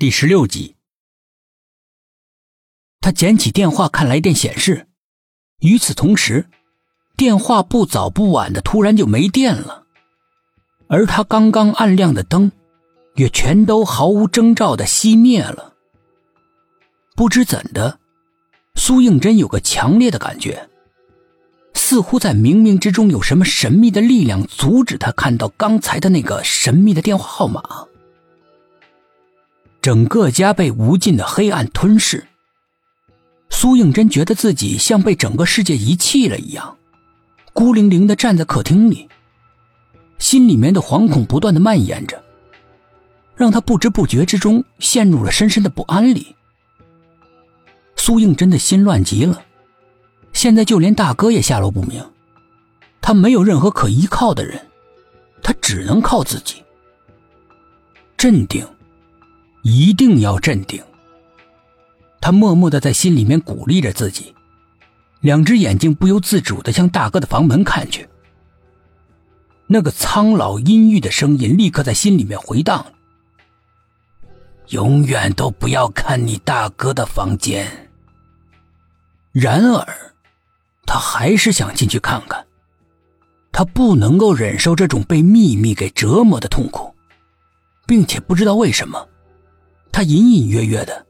第十六集，他捡起电话看来电显示，与此同时，电话不早不晚的突然就没电了，而他刚刚暗亮的灯，也全都毫无征兆的熄灭了。不知怎的，苏应真有个强烈的感觉，似乎在冥冥之中有什么神秘的力量阻止他看到刚才的那个神秘的电话号码。整个家被无尽的黑暗吞噬。苏应真觉得自己像被整个世界遗弃了一样，孤零零的站在客厅里，心里面的惶恐不断的蔓延着，让他不知不觉之中陷入了深深的不安里。苏应真的心乱极了，现在就连大哥也下落不明，他没有任何可依靠的人，他只能靠自己。镇定。一定要镇定。他默默的在心里面鼓励着自己，两只眼睛不由自主的向大哥的房门看去。那个苍老阴郁的声音立刻在心里面回荡：“永远都不要看你大哥的房间。”然而，他还是想进去看看。他不能够忍受这种被秘密给折磨的痛苦，并且不知道为什么。他隐隐约约的，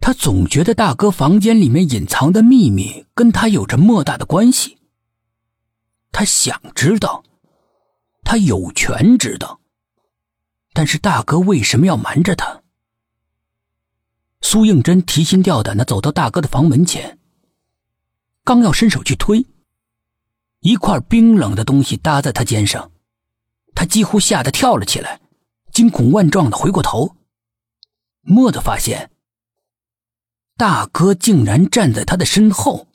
他总觉得大哥房间里面隐藏的秘密跟他有着莫大的关系。他想知道，他有权知道，但是大哥为什么要瞒着他？苏应真提心吊胆的走到大哥的房门前，刚要伸手去推，一块冰冷的东西搭在他肩上，他几乎吓得跳了起来，惊恐万状的回过头。蓦地发现，大哥竟然站在他的身后，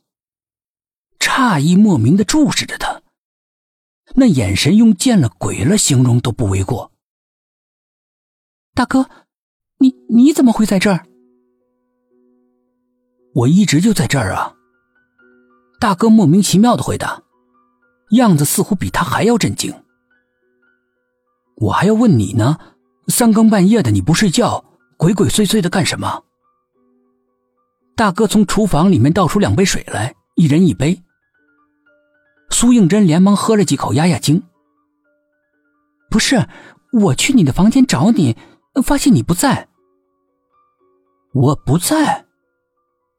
诧异莫名的注视着他，那眼神用见了鬼了形容都不为过。大哥，你你怎么会在这儿？我一直就在这儿啊。大哥莫名其妙的回答，样子似乎比他还要震惊。我还要问你呢，三更半夜的你不睡觉？鬼鬼祟祟的干什么？大哥从厨房里面倒出两杯水来，一人一杯。苏应真连忙喝了几口压压惊。不是，我去你的房间找你，发现你不在。我不在，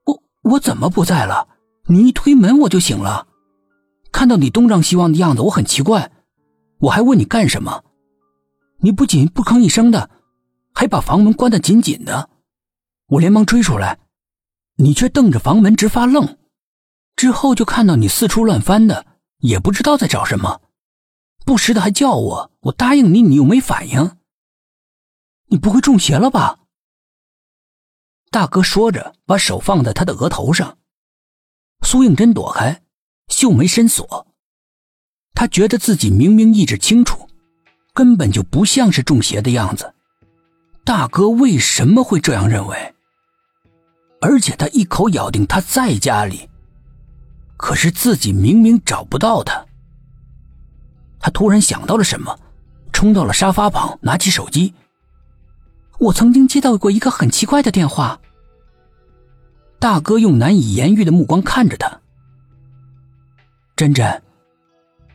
我我怎么不在了？你一推门我就醒了，看到你东张西望的样子，我很奇怪，我还问你干什么，你不仅不吭一声的。还把房门关得紧紧的，我连忙追出来，你却瞪着房门直发愣。之后就看到你四处乱翻的，也不知道在找什么，不时的还叫我，我答应你，你又没反应。你不会中邪了吧？大哥说着，把手放在他的额头上。苏应真躲开，秀眉深锁。他觉得自己明明意志清楚，根本就不像是中邪的样子。大哥为什么会这样认为？而且他一口咬定他在家里，可是自己明明找不到他。他突然想到了什么，冲到了沙发旁，拿起手机。我曾经接到过一个很奇怪的电话。大哥用难以言喻的目光看着他。珍珍，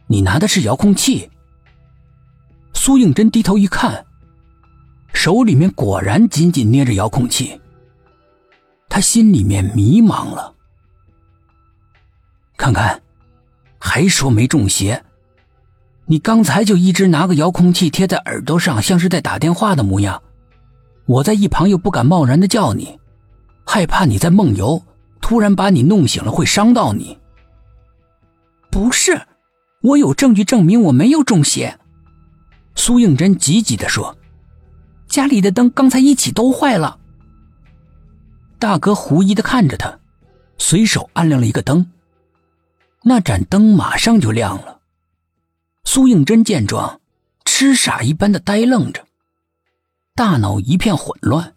你拿的是遥控器。苏应真低头一看。手里面果然紧紧捏着遥控器，他心里面迷茫了。看看，还说没中邪，你刚才就一直拿个遥控器贴在耳朵上，像是在打电话的模样。我在一旁又不敢贸然的叫你，害怕你在梦游，突然把你弄醒了会伤到你。不是，我有证据证明我没有中邪。苏应真急急的说。家里的灯刚才一起都坏了。大哥狐疑的看着他，随手按亮了一个灯。那盏灯马上就亮了。苏应真见状，痴傻一般的呆愣着，大脑一片混乱。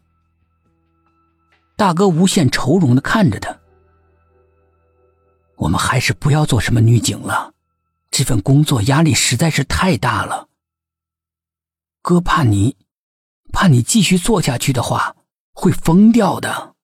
大哥无限愁容的看着他：“我们还是不要做什么女警了，这份工作压力实在是太大了。哥怕你。”怕你继续做下去的话，会疯掉的。